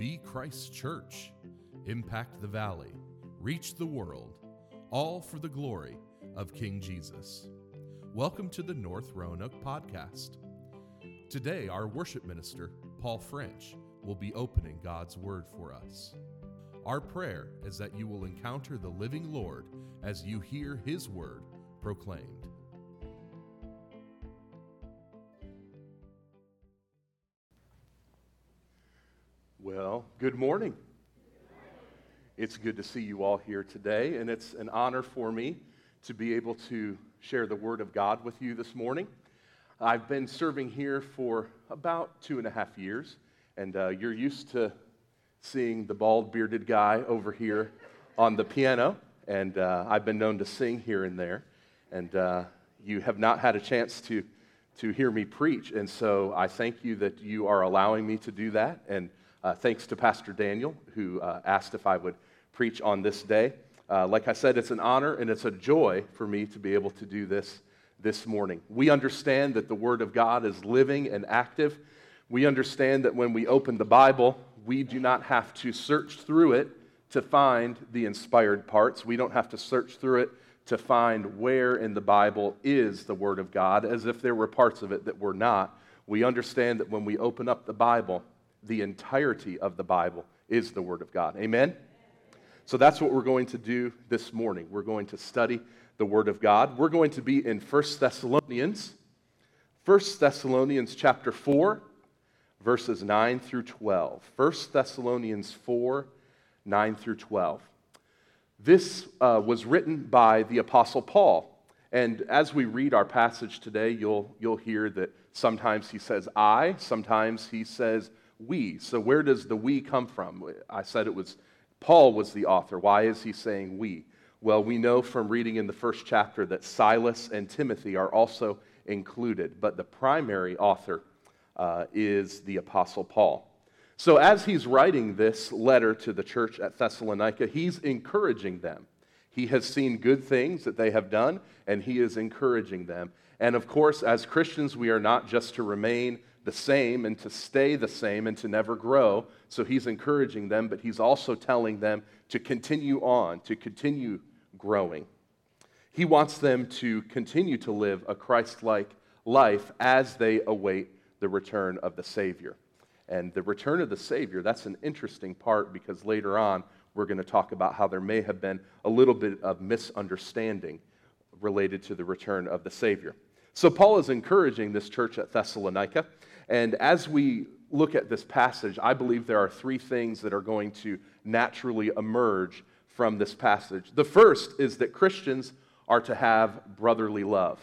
Be Christ Church, impact the valley, reach the world, all for the glory of King Jesus. Welcome to the North Roanoke Podcast. Today, our worship minister, Paul French, will be opening God's Word for us. Our prayer is that you will encounter the living Lord as you hear His Word proclaimed. Good morning. It's good to see you all here today, and it's an honor for me to be able to share the Word of God with you this morning. I've been serving here for about two and a half years, and uh, you're used to seeing the bald bearded guy over here on the piano, and uh, I've been known to sing here and there, and uh, you have not had a chance to, to hear me preach, and so I thank you that you are allowing me to do that, and uh, thanks to Pastor Daniel, who uh, asked if I would preach on this day. Uh, like I said, it's an honor and it's a joy for me to be able to do this this morning. We understand that the Word of God is living and active. We understand that when we open the Bible, we do not have to search through it to find the inspired parts. We don't have to search through it to find where in the Bible is the Word of God, as if there were parts of it that were not. We understand that when we open up the Bible, the entirety of the Bible is the Word of God. Amen? So that's what we're going to do this morning. We're going to study the Word of God. We're going to be in 1 Thessalonians, 1 Thessalonians chapter 4, verses 9 through 12. 1 Thessalonians 4, 9 through 12. This uh, was written by the Apostle Paul. And as we read our passage today, you'll, you'll hear that sometimes he says I, sometimes he says we. So, where does the we come from? I said it was Paul was the author. Why is he saying we? Well, we know from reading in the first chapter that Silas and Timothy are also included, but the primary author uh, is the Apostle Paul. So, as he's writing this letter to the church at Thessalonica, he's encouraging them. He has seen good things that they have done, and he is encouraging them. And of course, as Christians, we are not just to remain the same and to stay the same and to never grow. So he's encouraging them, but he's also telling them to continue on, to continue growing. He wants them to continue to live a Christ like life as they await the return of the Savior. And the return of the Savior, that's an interesting part because later on we're going to talk about how there may have been a little bit of misunderstanding related to the return of the Savior. So Paul is encouraging this church at Thessalonica and as we look at this passage, I believe there are three things that are going to naturally emerge from this passage. The first is that Christians are to have brotherly love.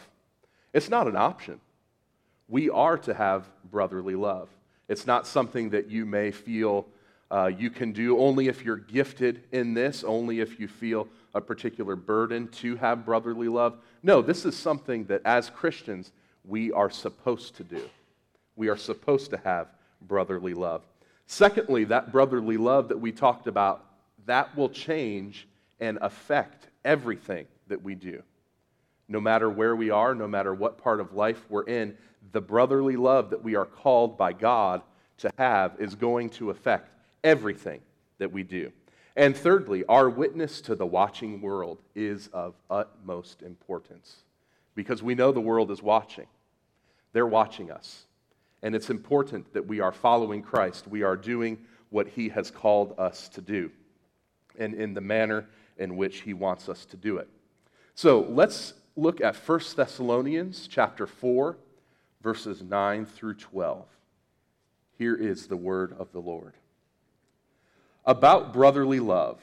It's not an option. We are to have brotherly love. It's not something that you may feel uh, you can do only if you're gifted in this, only if you feel a particular burden to have brotherly love. No, this is something that as Christians we are supposed to do. We are supposed to have brotherly love. Secondly, that brotherly love that we talked about, that will change and affect everything that we do. No matter where we are, no matter what part of life we're in, the brotherly love that we are called by God to have is going to affect everything that we do. And thirdly, our witness to the watching world is of utmost importance because we know the world is watching. They're watching us. And it's important that we are following Christ. We are doing what he has called us to do and in the manner in which he wants us to do it. So let's look at 1 Thessalonians chapter 4, verses 9 through 12. Here is the word of the Lord. About brotherly love,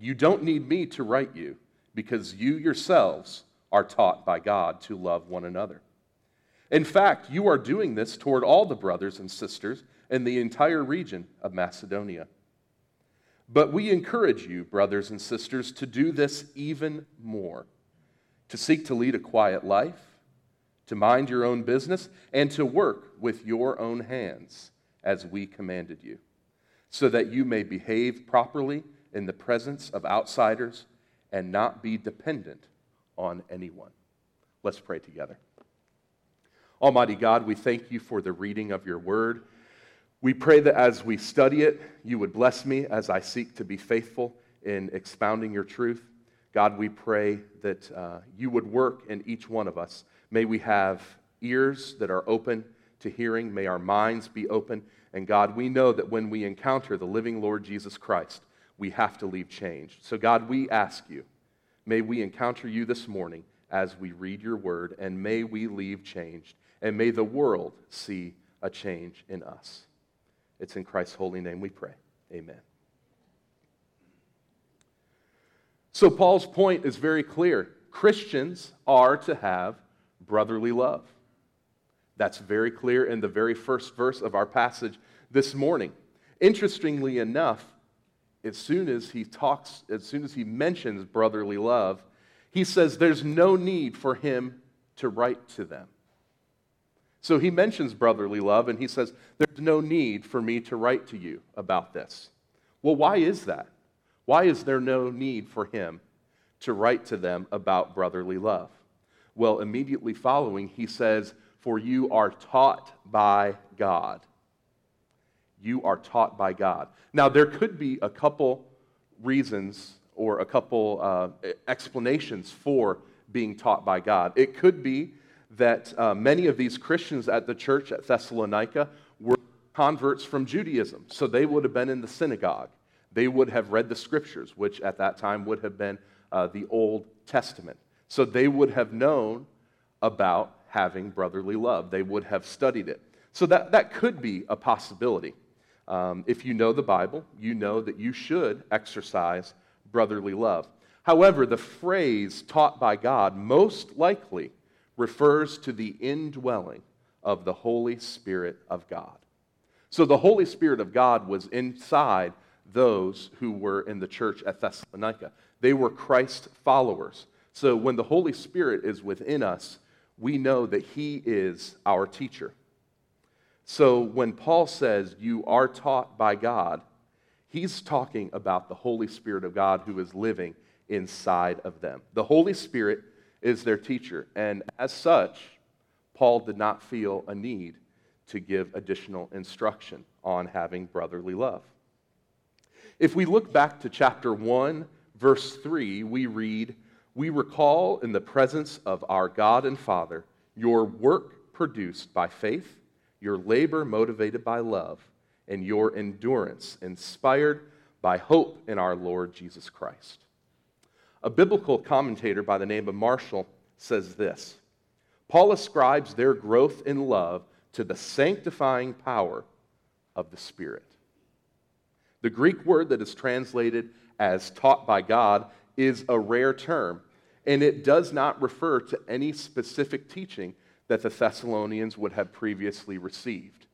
you don't need me to write you because you yourselves are taught by God to love one another. In fact, you are doing this toward all the brothers and sisters in the entire region of Macedonia. But we encourage you, brothers and sisters, to do this even more to seek to lead a quiet life, to mind your own business, and to work with your own hands as we commanded you, so that you may behave properly in the presence of outsiders and not be dependent on anyone. Let's pray together. Almighty God, we thank you for the reading of your word. We pray that as we study it, you would bless me as I seek to be faithful in expounding your truth. God, we pray that uh, you would work in each one of us. May we have ears that are open to hearing. May our minds be open. And God, we know that when we encounter the living Lord Jesus Christ, we have to leave changed. So, God, we ask you, may we encounter you this morning as we read your word, and may we leave changed, and may the world see a change in us. It's in Christ's holy name we pray. Amen. So, Paul's point is very clear Christians are to have brotherly love. That's very clear in the very first verse of our passage this morning. Interestingly enough, as soon as he talks, as soon as he mentions brotherly love, he says there's no need for him to write to them. So he mentions brotherly love and he says, There's no need for me to write to you about this. Well, why is that? Why is there no need for him to write to them about brotherly love? Well, immediately following, he says, For you are taught by God. You are taught by God. Now, there could be a couple reasons or a couple uh, explanations for being taught by God. It could be that uh, many of these Christians at the church at Thessalonica were converts from Judaism. So they would have been in the synagogue. They would have read the scriptures, which at that time would have been uh, the Old Testament. So they would have known about having brotherly love. They would have studied it. So that, that could be a possibility. Um, if you know the Bible, you know that you should exercise brotherly love. However, the phrase taught by God most likely refers to the indwelling of the Holy Spirit of God. So the Holy Spirit of God was inside those who were in the church at Thessalonica. They were Christ followers. So when the Holy Spirit is within us, we know that He is our teacher. So when Paul says, You are taught by God, he's talking about the Holy Spirit of God who is living inside of them. The Holy Spirit is their teacher. And as such, Paul did not feel a need to give additional instruction on having brotherly love. If we look back to chapter 1, verse 3, we read, We recall in the presence of our God and Father your work produced by faith, your labor motivated by love, and your endurance inspired by hope in our Lord Jesus Christ. A biblical commentator by the name of Marshall says this Paul ascribes their growth in love to the sanctifying power of the Spirit. The Greek word that is translated as taught by God is a rare term, and it does not refer to any specific teaching that the Thessalonians would have previously received.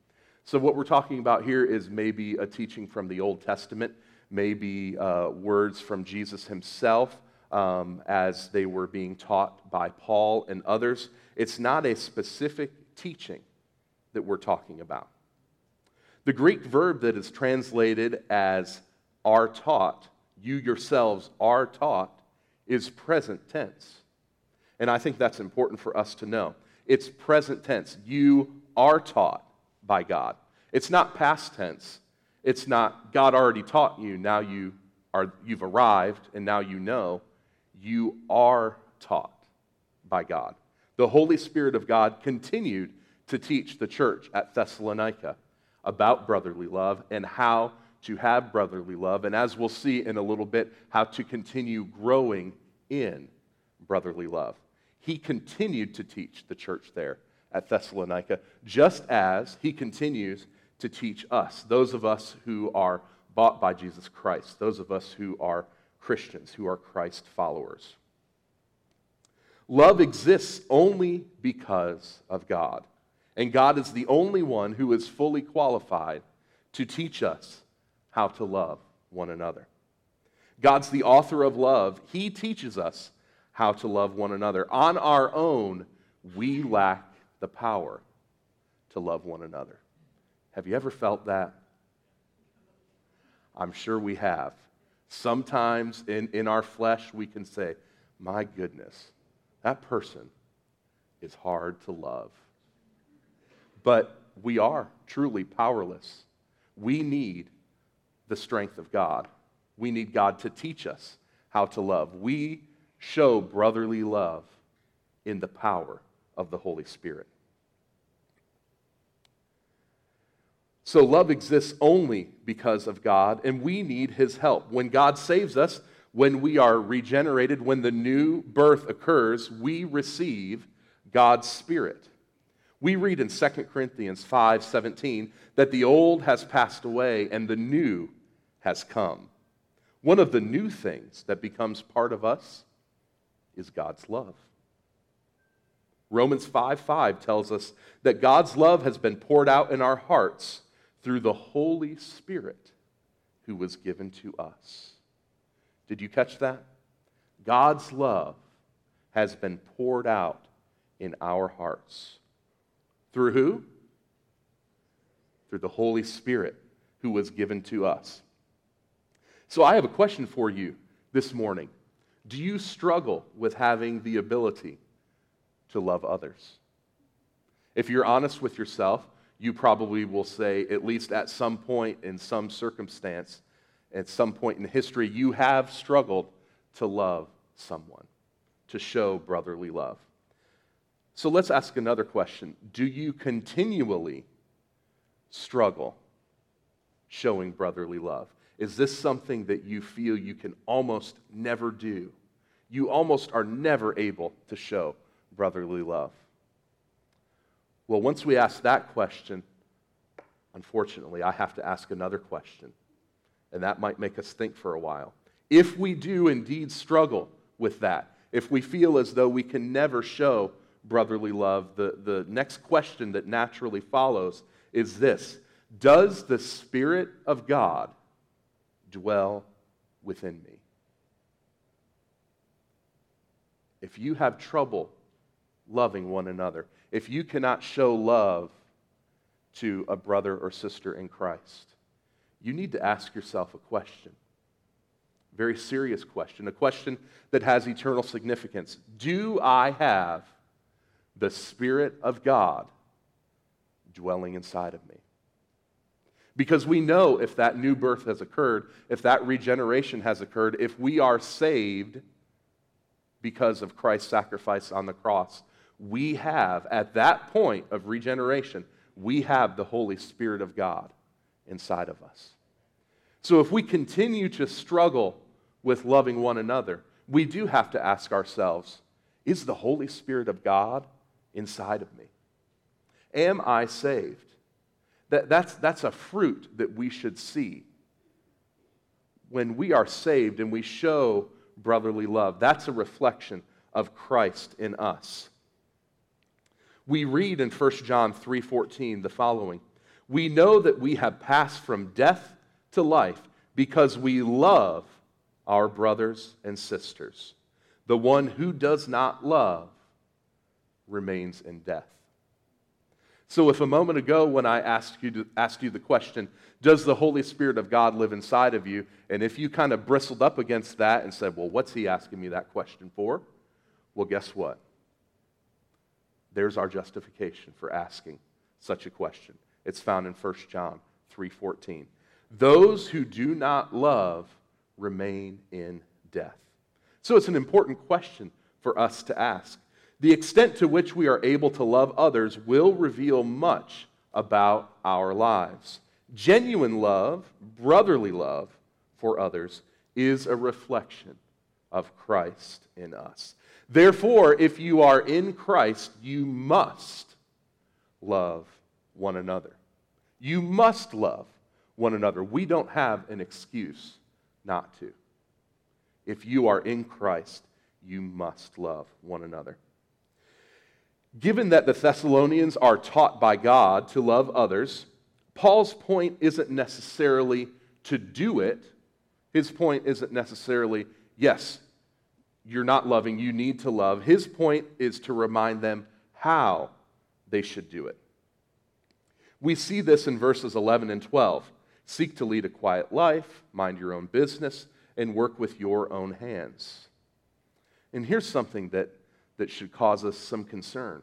So, what we're talking about here is maybe a teaching from the Old Testament, maybe uh, words from Jesus himself, um, as they were being taught by Paul and others. It's not a specific teaching that we're talking about. The Greek verb that is translated as are taught, you yourselves are taught, is present tense. And I think that's important for us to know. It's present tense. You are taught by God. It's not past tense. It's not God already taught you, now you are you've arrived and now you know you are taught by God. The Holy Spirit of God continued to teach the church at Thessalonica about brotherly love and how to have brotherly love. And as we'll see in a little bit, how to continue growing in brotherly love. He continued to teach the church there at Thessalonica, just as he continues to teach us, those of us who are bought by Jesus Christ, those of us who are Christians who are Christ followers. Love exists only because of God. And God is the only one who is fully qualified to teach us how to love one another. God's the author of love. He teaches us how to love one another. On our own, we lack the power to love one another. Have you ever felt that? I'm sure we have. Sometimes in, in our flesh, we can say, My goodness, that person is hard to love. But we are truly powerless we need the strength of God. We need God to teach us how to love. We show brotherly love in the power of the Holy Spirit. So, love exists only because of God, and we need His help. When God saves us, when we are regenerated, when the new birth occurs, we receive God's Spirit. We read in 2 Corinthians 5 17 that the old has passed away and the new has come. One of the new things that becomes part of us is God's love. Romans 5 5 tells us that God's love has been poured out in our hearts through the Holy Spirit who was given to us. Did you catch that? God's love has been poured out in our hearts. Through who? Through the Holy Spirit who was given to us. So I have a question for you this morning. Do you struggle with having the ability to love others? If you're honest with yourself, you probably will say, at least at some point in some circumstance, at some point in history, you have struggled to love someone, to show brotherly love. So let's ask another question Do you continually struggle showing brotherly love? Is this something that you feel you can almost never do? You almost are never able to show brotherly love. Well, once we ask that question, unfortunately, I have to ask another question, and that might make us think for a while. If we do indeed struggle with that, if we feel as though we can never show brotherly love, the, the next question that naturally follows is this Does the Spirit of God dwell within me? If you have trouble loving one another, if you cannot show love to a brother or sister in Christ, you need to ask yourself a question. A Very serious question, a question that has eternal significance. Do I have the Spirit of God dwelling inside of me. Because we know if that new birth has occurred, if that regeneration has occurred, if we are saved because of Christ's sacrifice on the cross, we have, at that point of regeneration, we have the Holy Spirit of God inside of us. So if we continue to struggle with loving one another, we do have to ask ourselves is the Holy Spirit of God inside of me? Am I saved? That, that's, that's a fruit that we should see. When we are saved and we show brotherly love, that's a reflection of Christ in us. We read in 1 John 3:14 the following: We know that we have passed from death to life because we love our brothers and sisters. The one who does not love remains in death. So, if a moment ago when I asked you, to, asked you the question, does the Holy Spirit of God live inside of you? And if you kind of bristled up against that and said, well, what's he asking me that question for? Well, guess what? There's our justification for asking such a question. It's found in 1 John 3:14. Those who do not love remain in death. So it's an important question for us to ask. The extent to which we are able to love others will reveal much about our lives. Genuine love, brotherly love for others, is a reflection of Christ in us. Therefore, if you are in Christ, you must love one another. You must love one another. We don't have an excuse not to. If you are in Christ, you must love one another. Given that the Thessalonians are taught by God to love others, Paul's point isn't necessarily to do it. His point isn't necessarily, yes, you're not loving, you need to love. His point is to remind them how they should do it. We see this in verses 11 and 12. Seek to lead a quiet life, mind your own business, and work with your own hands. And here's something that that should cause us some concern.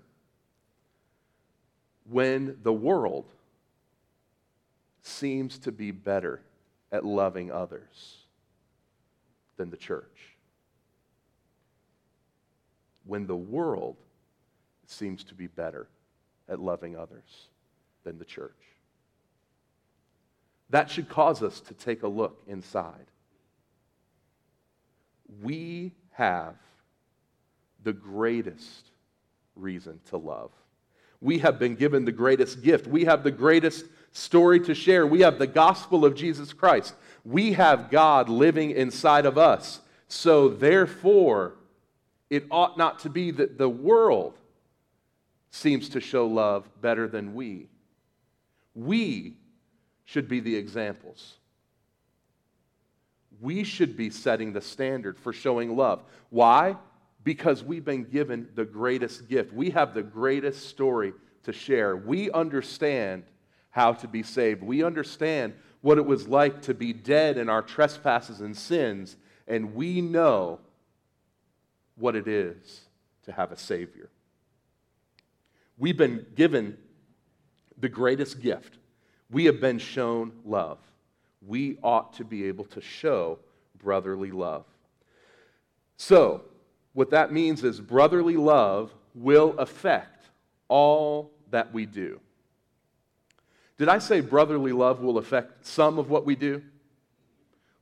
When the world seems to be better at loving others than the church. When the world seems to be better at loving others than the church. That should cause us to take a look inside. We have the greatest reason to love. We have been given the greatest gift. We have the greatest story to share. We have the gospel of Jesus Christ. We have God living inside of us. So, therefore, it ought not to be that the world seems to show love better than we. We should be the examples. We should be setting the standard for showing love. Why? Because we've been given the greatest gift. We have the greatest story to share. We understand how to be saved. We understand what it was like to be dead in our trespasses and sins, and we know what it is to have a Savior. We've been given the greatest gift. We have been shown love. We ought to be able to show brotherly love. So, what that means is brotherly love will affect all that we do. Did I say brotherly love will affect some of what we do?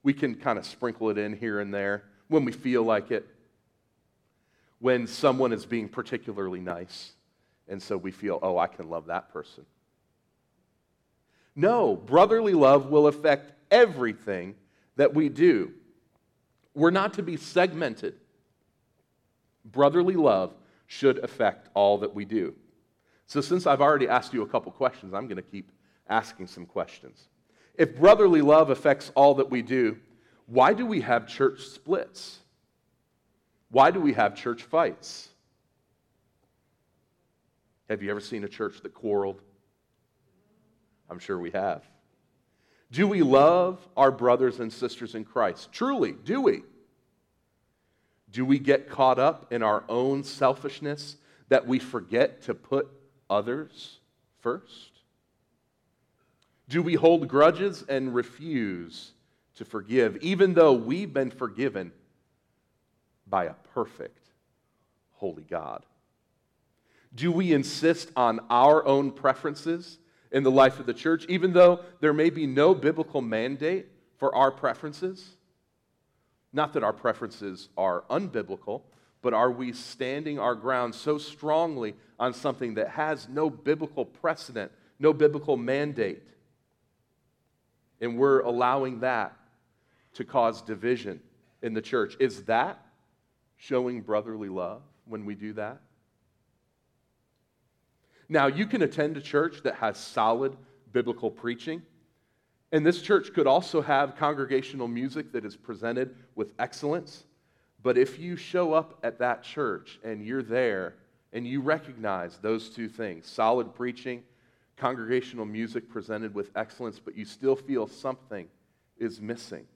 We can kind of sprinkle it in here and there when we feel like it. When someone is being particularly nice, and so we feel, oh, I can love that person. No, brotherly love will affect everything that we do. We're not to be segmented. Brotherly love should affect all that we do. So, since I've already asked you a couple questions, I'm going to keep asking some questions. If brotherly love affects all that we do, why do we have church splits? Why do we have church fights? Have you ever seen a church that quarreled? I'm sure we have. Do we love our brothers and sisters in Christ? Truly, do we? Do we get caught up in our own selfishness that we forget to put others first? Do we hold grudges and refuse to forgive, even though we've been forgiven by a perfect, holy God? Do we insist on our own preferences in the life of the church, even though there may be no biblical mandate for our preferences? Not that our preferences are unbiblical, but are we standing our ground so strongly on something that has no biblical precedent, no biblical mandate? And we're allowing that to cause division in the church. Is that showing brotherly love when we do that? Now, you can attend a church that has solid biblical preaching, and this church could also have congregational music that is presented with excellence. But if you show up at that church and you're there and you recognize those two things solid preaching, congregational music presented with excellence, but you still feel something is missing,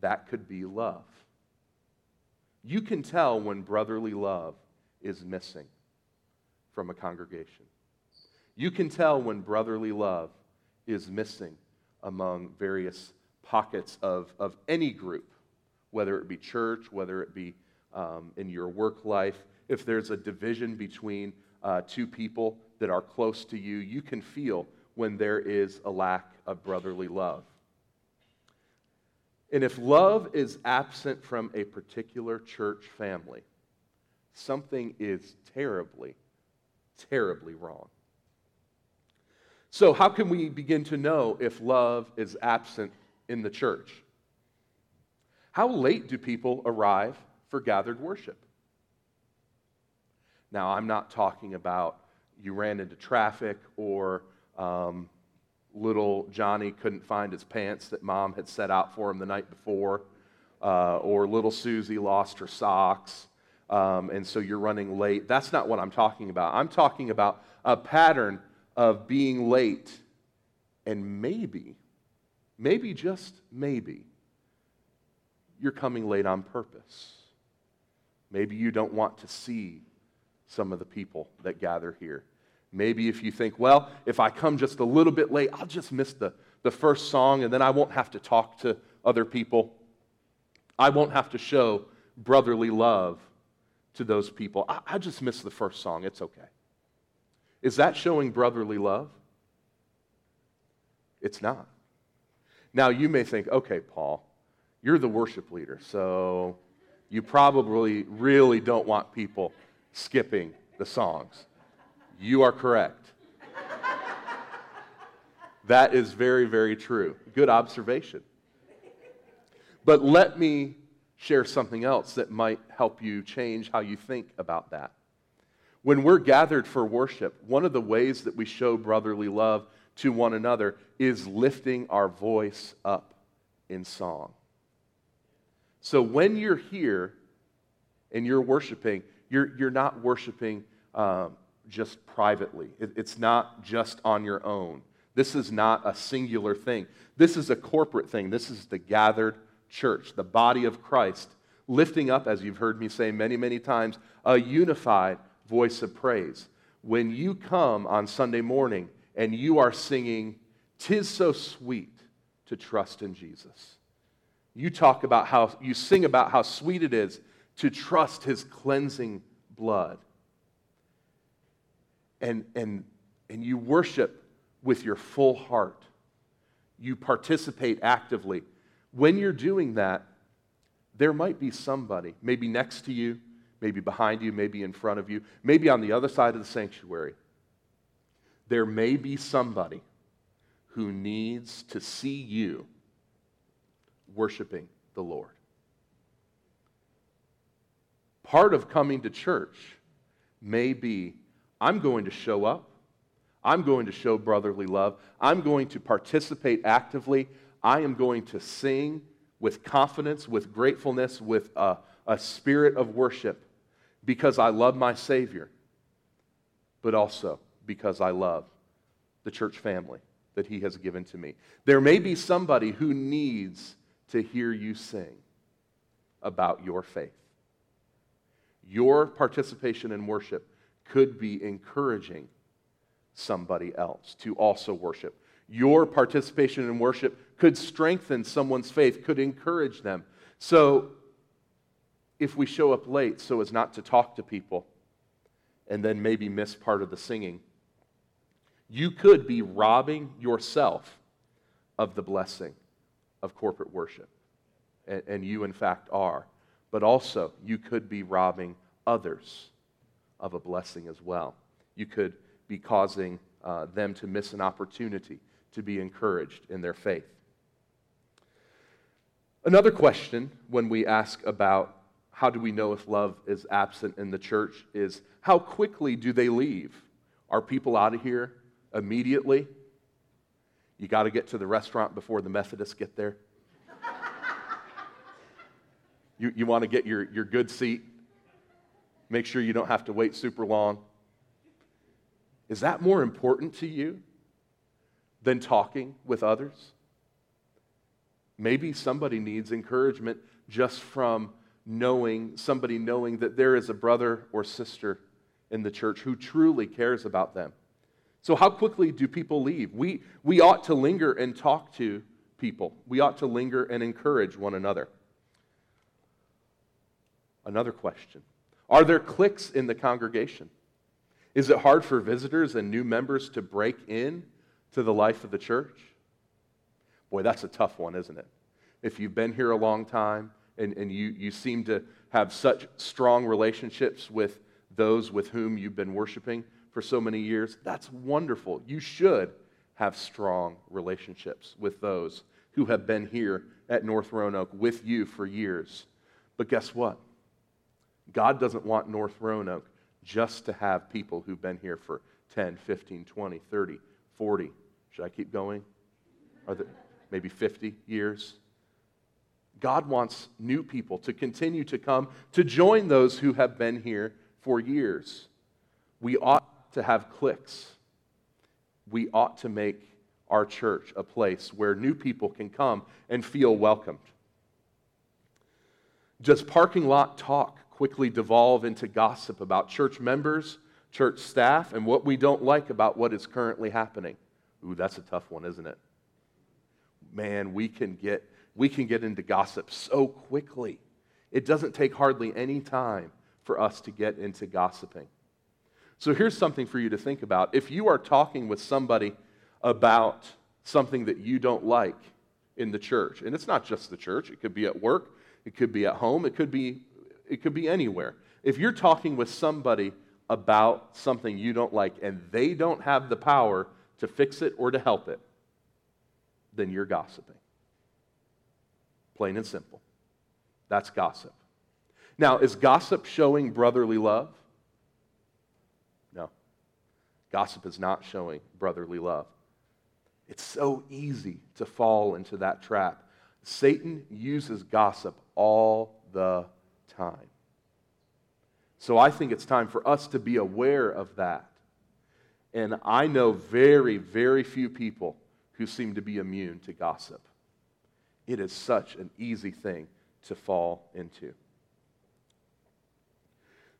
that could be love. You can tell when brotherly love is missing from a congregation. You can tell when brotherly love is missing among various pockets of, of any group, whether it be church, whether it be um, in your work life. If there's a division between uh, two people that are close to you, you can feel when there is a lack of brotherly love. And if love is absent from a particular church family, something is terribly terribly wrong. So, how can we begin to know if love is absent in the church? How late do people arrive for gathered worship? Now, I'm not talking about you ran into traffic or um, little Johnny couldn't find his pants that mom had set out for him the night before, uh, or little Susie lost her socks, um, and so you're running late. That's not what I'm talking about. I'm talking about a pattern of being late and maybe, maybe just maybe, you're coming late on purpose. Maybe you don't want to see some of the people that gather here. Maybe if you think, well, if I come just a little bit late, I'll just miss the, the first song and then I won't have to talk to other people. I won't have to show brotherly love to those people. I, I just missed the first song. It's okay. Is that showing brotherly love? It's not. Now, you may think, okay, Paul, you're the worship leader, so you probably really don't want people skipping the songs. You are correct. that is very, very true. Good observation. But let me share something else that might help you change how you think about that. When we're gathered for worship, one of the ways that we show brotherly love to one another is lifting our voice up in song. So when you're here and you're worshiping, you're, you're not worshiping um, just privately, it, it's not just on your own. This is not a singular thing. This is a corporate thing. This is the gathered church, the body of Christ, lifting up, as you've heard me say many, many times, a unified voice of praise. When you come on Sunday morning and you are singing, Tis so sweet to trust in Jesus. You talk about how, you sing about how sweet it is to trust his cleansing blood. And, and, and you worship with your full heart. You participate actively when you're doing that, there might be somebody, maybe next to you, maybe behind you, maybe in front of you, maybe on the other side of the sanctuary. There may be somebody who needs to see you worshiping the Lord. Part of coming to church may be I'm going to show up. I'm going to show brotherly love. I'm going to participate actively. I am going to sing with confidence, with gratefulness, with a, a spirit of worship because I love my Savior, but also because I love the church family that He has given to me. There may be somebody who needs to hear you sing about your faith. Your participation in worship could be encouraging somebody else to also worship. Your participation in worship could strengthen someone's faith, could encourage them. So, if we show up late so as not to talk to people and then maybe miss part of the singing, you could be robbing yourself of the blessing of corporate worship. And, you, in fact, are. But also, you could be robbing others of a blessing as well. You could be causing uh, them to miss an opportunity to be encouraged in their faith. Another question when we ask about how do we know if love is absent in the church is how quickly do they leave? Are people out of here immediately? You got to get to the restaurant before the Methodists get there. you you want to get your, your good seat, make sure you don't have to wait super long. Is that more important to you than talking with others? Maybe somebody needs encouragement just from knowing, somebody knowing that there is a brother or sister in the church who truly cares about them. So, how quickly do people leave? We, we ought to linger and talk to people, we ought to linger and encourage one another. Another question Are there cliques in the congregation? Is it hard for visitors and new members to break in to the life of the church? Boy, that's a tough one, isn't it? If you've been here a long time and, and you, you seem to have such strong relationships with those with whom you've been worshiping for so many years, that's wonderful. You should have strong relationships with those who have been here at North Roanoke with you for years. But guess what? God doesn't want North Roanoke just to have people who've been here for 10, 15, 20, 30, 40. Should I keep going? Are there, maybe 50 years. God wants new people to continue to come to join those who have been here for years. We ought to have cliques. We ought to make our church a place where new people can come and feel welcomed. Does parking lot talk quickly devolve into gossip about church members, church staff and what we don't like about what is currently happening. Ooh, that's a tough one, isn't it? Man, we can get we can get into gossip so quickly. It doesn't take hardly any time for us to get into gossiping. So here's something for you to think about. If you are talking with somebody about something that you don't like in the church, and it's not just the church, it could be at work, it could be at home, it could be it could be anywhere. If you're talking with somebody about something you don't like and they don't have the power to fix it or to help it, then you're gossiping. Plain and simple. That's gossip. Now, is gossip showing brotherly love? No. Gossip is not showing brotherly love. It's so easy to fall into that trap. Satan uses gossip all the time. So I think it's time for us to be aware of that. And I know very, very few people who seem to be immune to gossip. It is such an easy thing to fall into.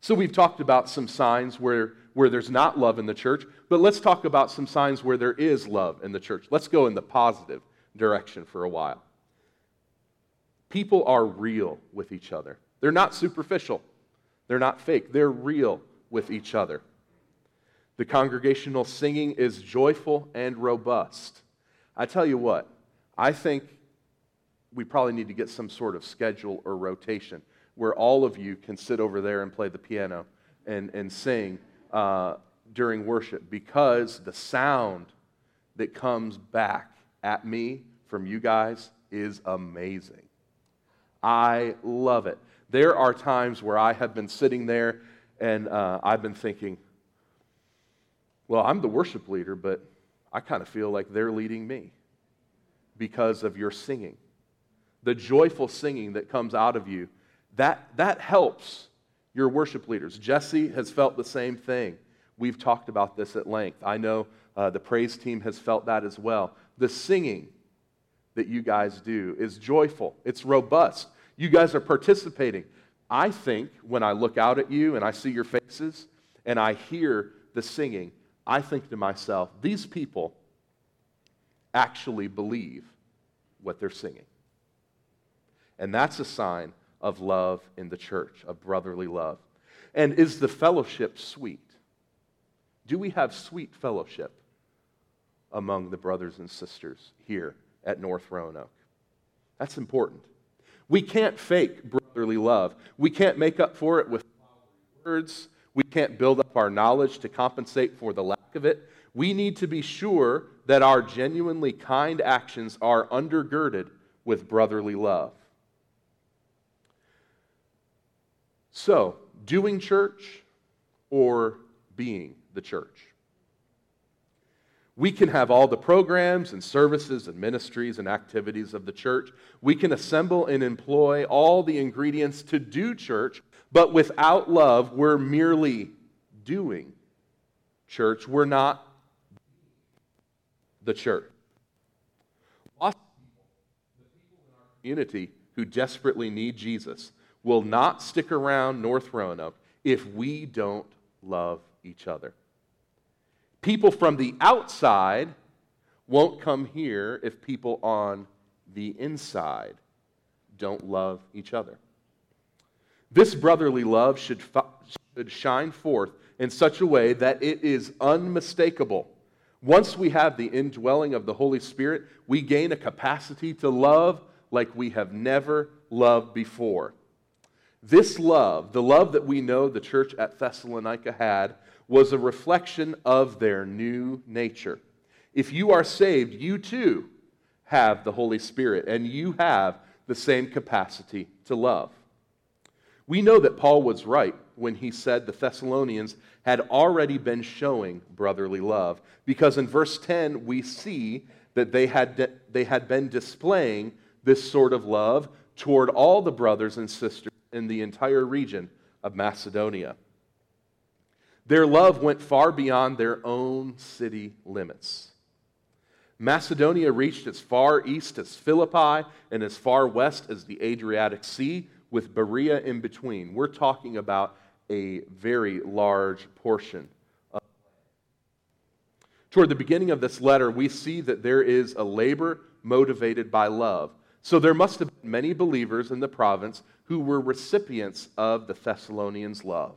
So we've talked about some signs where, where there's not love in the church, but let's talk about some signs where there is love in the church. Let's go in the positive direction for a while. People are real with each other. They're not superficial. They're not fake. They're real with each other. The congregational singing is joyful and robust. I tell you what, I think we probably need to get some sort of schedule or rotation where all of you can sit over there and play the piano and, and sing uh, during worship because the sound that comes back at me from you guys is amazing. I love it. There are times where I have been sitting there and uh, I've been thinking, well, I'm the worship leader, but I kind of feel like they're leading me because of your singing. The joyful singing that comes out of you, that, that helps your worship leaders. Jesse has felt the same thing. We've talked about this at length. I know uh, the praise team has felt that as well. The singing that you guys do is joyful, it's robust. You guys are participating. I think when I look out at you and I see your faces and I hear the singing, I think to myself, these people actually believe what they're singing. And that's a sign of love in the church, of brotherly love. And is the fellowship sweet? Do we have sweet fellowship among the brothers and sisters here at North Roanoke? That's important. We can't fake brotherly love. We can't make up for it with words. We can't build up our knowledge to compensate for the lack of it. We need to be sure that our genuinely kind actions are undergirded with brotherly love. So, doing church or being the church? We can have all the programs and services and ministries and activities of the church. We can assemble and employ all the ingredients to do church, but without love, we're merely doing church. We're not the church. Lost community who desperately need Jesus, will not stick around North Roanoke if we don't love each other. People from the outside won't come here if people on the inside don't love each other. This brotherly love should, should shine forth in such a way that it is unmistakable. Once we have the indwelling of the Holy Spirit, we gain a capacity to love like we have never loved before. This love, the love that we know the church at Thessalonica had, was a reflection of their new nature. If you are saved, you too have the Holy Spirit, and you have the same capacity to love. We know that Paul was right when he said the Thessalonians had already been showing brotherly love, because in verse 10 we see that they had, de- they had been displaying this sort of love toward all the brothers and sisters in the entire region of Macedonia. Their love went far beyond their own city limits. Macedonia reached as far east as Philippi and as far west as the Adriatic Sea, with Berea in between. We're talking about a very large portion toward the beginning of this letter, we see that there is a labor motivated by love. So there must have been many believers in the province who were recipients of the Thessalonians' love.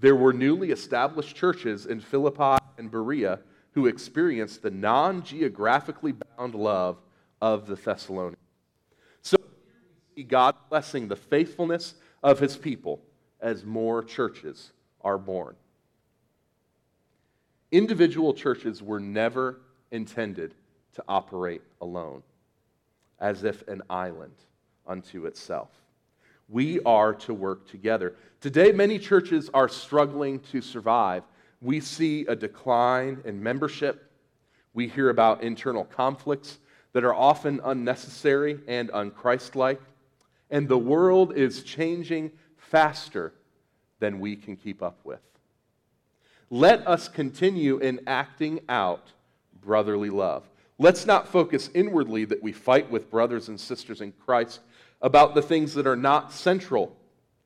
There were newly established churches in Philippi and Berea who experienced the non geographically bound love of the Thessalonians. So we see God blessing the faithfulness of his people as more churches are born. Individual churches were never intended to operate alone, as if an island unto itself. We are to work together. Today, many churches are struggling to survive. We see a decline in membership. We hear about internal conflicts that are often unnecessary and unchristlike. And the world is changing faster than we can keep up with. Let us continue in acting out brotherly love. Let's not focus inwardly that we fight with brothers and sisters in Christ about the things that are not central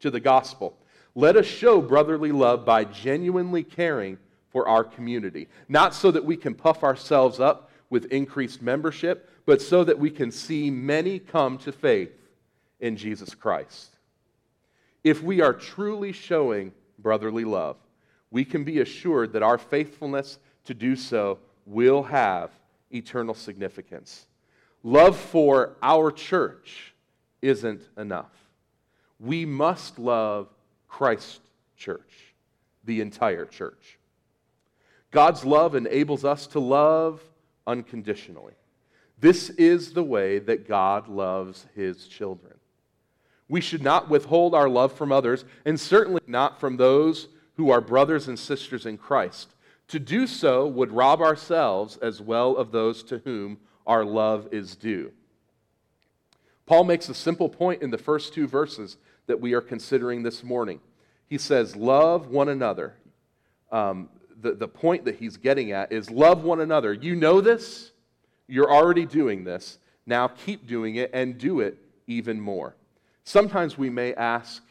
to the gospel. Let us show brotherly love by genuinely caring for our community, not so that we can puff ourselves up with increased membership, but so that we can see many come to faith in Jesus Christ. If we are truly showing brotherly love, we can be assured that our faithfulness to do so will have eternal significance. Love for our church isn't enough. We must love Christ church, the entire church. God's love enables us to love unconditionally. This is the way that God loves his children. We should not withhold our love from others, and certainly not from those who are brothers and sisters in Christ. To do so would rob ourselves as well of those to whom our love is due. Paul makes a simple point in the first two verses that we are considering this morning. He says, Love one another. Um, the, the point that he's getting at is love one another. You know this, you're already doing this. Now keep doing it and do it even more. Sometimes we may ask,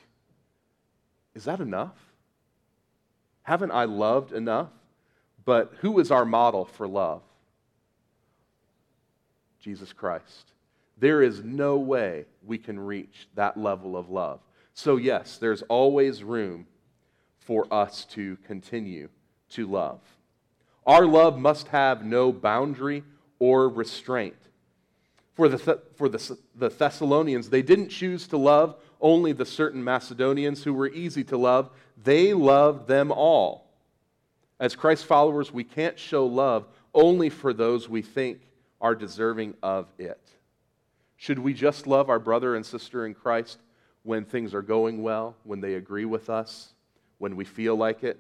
Is that enough? Haven't I loved enough? But who is our model for love? Jesus Christ. There is no way we can reach that level of love. So, yes, there's always room for us to continue to love. Our love must have no boundary or restraint. For the, for the, the Thessalonians, they didn't choose to love only the certain Macedonians who were easy to love, they loved them all. As Christ followers, we can't show love only for those we think are deserving of it. Should we just love our brother and sister in Christ when things are going well, when they agree with us, when we feel like it?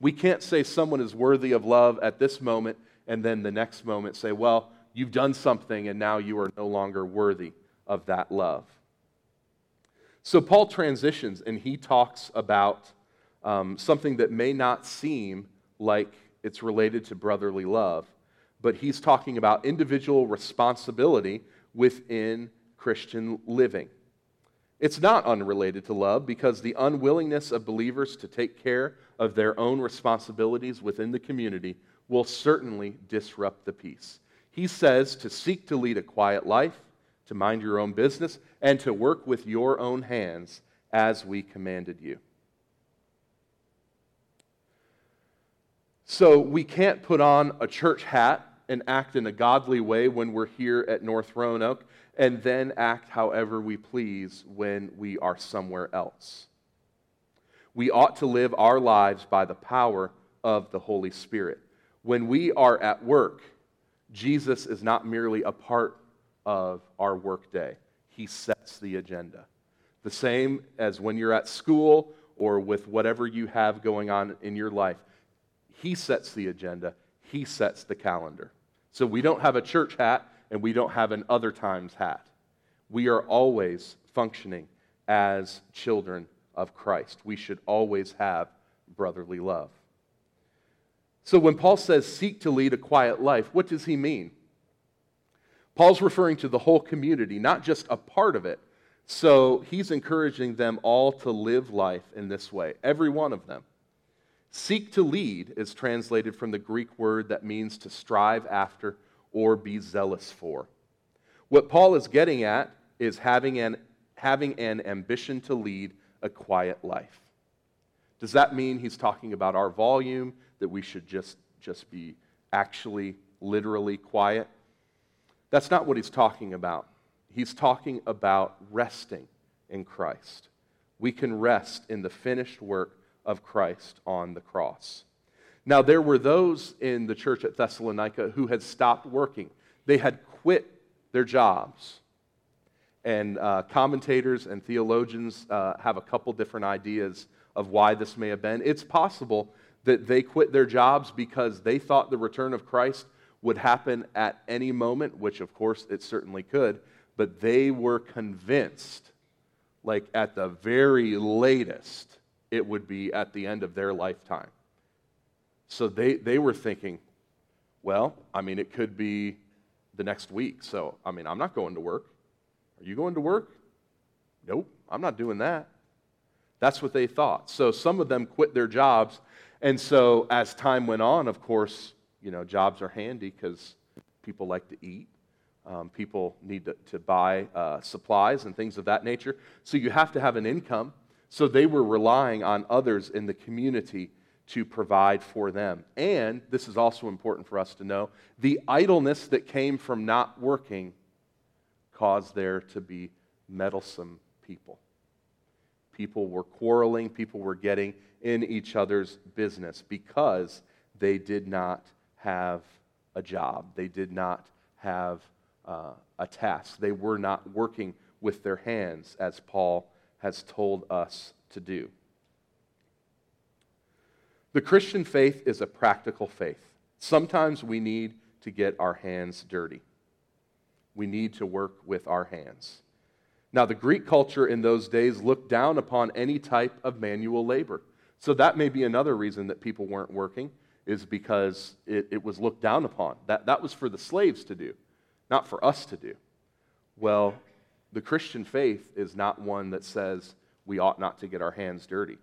We can't say someone is worthy of love at this moment and then the next moment say, well, you've done something and now you are no longer worthy of that love. So Paul transitions and he talks about um, something that may not seem like it's related to brotherly love, but he's talking about individual responsibility within Christian living. It's not unrelated to love because the unwillingness of believers to take care of their own responsibilities within the community will certainly disrupt the peace. He says to seek to lead a quiet life, to mind your own business, and to work with your own hands as we commanded you. So we can't put on a church hat and act in a godly way when we're here at North Roanoke, and then act however we please when we are somewhere else. We ought to live our lives by the power of the Holy Spirit. When we are at work, Jesus is not merely a part of our workday, He sets the agenda. The same as when you're at school or with whatever you have going on in your life, He sets the agenda, He sets the calendar. So we don't have a church hat and we don't have an other times hat. We are always functioning as children of Christ. We should always have brotherly love. So when Paul says seek to lead a quiet life, what does he mean? Paul's referring to the whole community, not just a part of it. So he's encouraging them all to live life in this way, every one of them. Seek to lead is translated from the Greek word that means to strive after or be zealous for. What Paul is getting at is having an, having an ambition to lead a quiet life. Does that mean he's talking about our volume, that we should just, just be actually, literally quiet? That's not what he's talking about. He's talking about resting in Christ. We can rest in the finished work of Christ on the cross. Now, there were those in the church at Thessalonica who had stopped working, they had quit their jobs. And uh, commentators and theologians uh, have a couple different ideas of why this may have been. It's possible that they quit their jobs because they thought the return of Christ would happen at any moment, which of course it certainly could, but they were convinced, like at the very latest, it would be at the end of their lifetime. So they, they were thinking, well, I mean, it could be the next week. So, I mean, I'm not going to work. Are you going to work? Nope, I'm not doing that. That's what they thought. So some of them quit their jobs. And so as time went on, of course, you know, jobs are handy because people like to eat. Um, people need to, to buy uh, supplies and things of that nature. So you have to have an income. So they were relying on others in the community to provide for them. And this is also important for us to know the idleness that came from not working caused there to be meddlesome people. People were quarreling, people were getting in each other's business because they did not have a job, they did not have uh, a task, they were not working with their hands, as Paul has told us to do. The Christian faith is a practical faith. Sometimes we need to get our hands dirty. We need to work with our hands. Now, the Greek culture in those days looked down upon any type of manual labor. So that may be another reason that people weren't working, is because it, it was looked down upon. That, that was for the slaves to do, not for us to do. Well, the Christian faith is not one that says we ought not to get our hands dirty.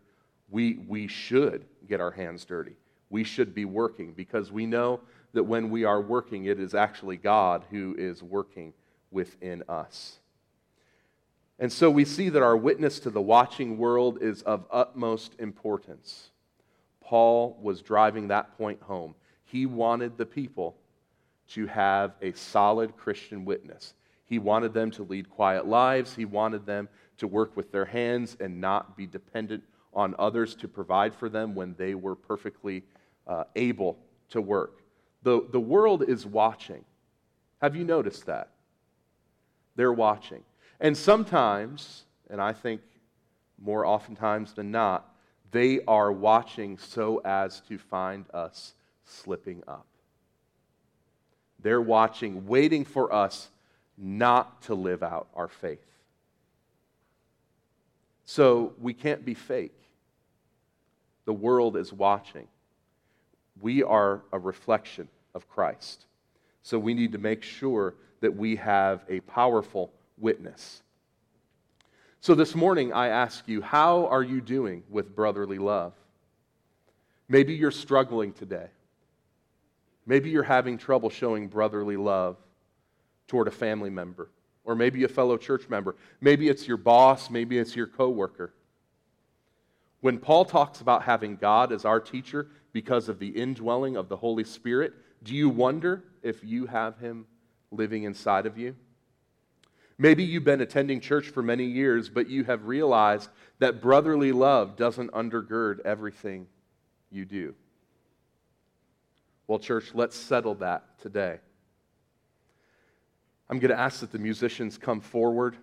We, we should get our hands dirty. We should be working because we know that when we are working, it is actually God who is working within us. And so we see that our witness to the watching world is of utmost importance. Paul was driving that point home. He wanted the people to have a solid Christian witness. He wanted them to lead quiet lives. He wanted them to work with their hands and not be dependent on others to provide for them when they were perfectly uh, able to work. The, the world is watching. Have you noticed that? They're watching. And sometimes, and I think more oftentimes than not, they are watching so as to find us slipping up. They're watching, waiting for us not to live out our faith. So we can't be fake. The world is watching. We are a reflection of Christ. So we need to make sure that we have a powerful witness. So this morning, I ask you, how are you doing with brotherly love? Maybe you're struggling today. Maybe you're having trouble showing brotherly love toward a family member or maybe a fellow church member. Maybe it's your boss, maybe it's your coworker. When Paul talks about having God as our teacher because of the indwelling of the Holy Spirit, do you wonder if you have him living inside of you? Maybe you've been attending church for many years, but you have realized that brotherly love doesn't undergird everything you do. Well, church, let's settle that today. I'm going to ask that the musicians come forward,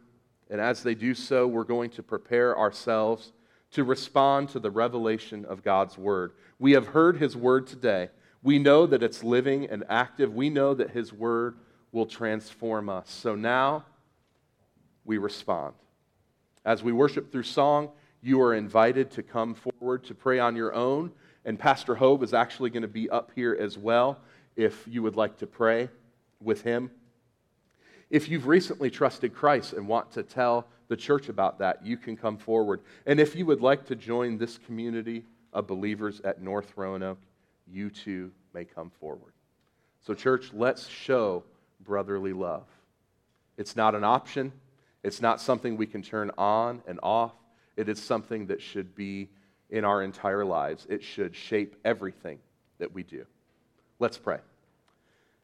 and as they do so, we're going to prepare ourselves to respond to the revelation of God's word. We have heard his word today. We know that it's living and active. We know that his word will transform us. So now, we respond. As we worship through song, you are invited to come forward to pray on your own. And Pastor Hope is actually going to be up here as well if you would like to pray with him. If you've recently trusted Christ and want to tell the church about that, you can come forward. And if you would like to join this community of believers at North Roanoke, you too may come forward. So, church, let's show brotherly love. It's not an option, it's not something we can turn on and off. It is something that should be in our entire lives. It should shape everything that we do. Let's pray.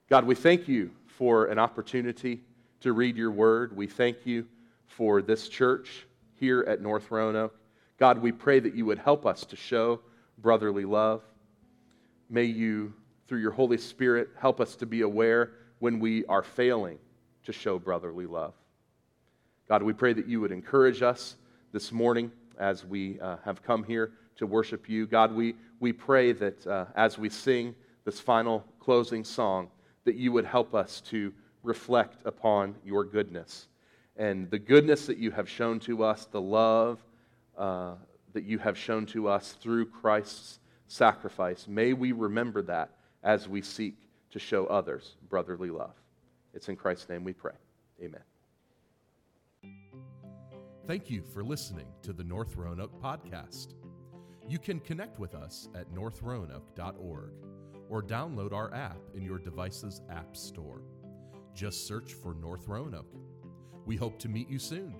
God, we thank you for an opportunity to read your word. We thank you for this church here at North Roanoke. God, we pray that you would help us to show brotherly love. May you, through your Holy Spirit, help us to be aware when we are failing to show brotherly love. God, we pray that you would encourage us this morning as we uh, have come here to worship you. God, we, we pray that uh, as we sing this final closing song, that you would help us to reflect upon your goodness and the goodness that you have shown to us, the love uh, that you have shown to us through Christ's sacrifice. May we remember that as we seek to show others brotherly love. It's in Christ's name we pray. Amen. Thank you for listening to the North Roanoke podcast. You can connect with us at northroanoke.org or download our app in your device's app store. Just search for North Roanoke. We hope to meet you soon.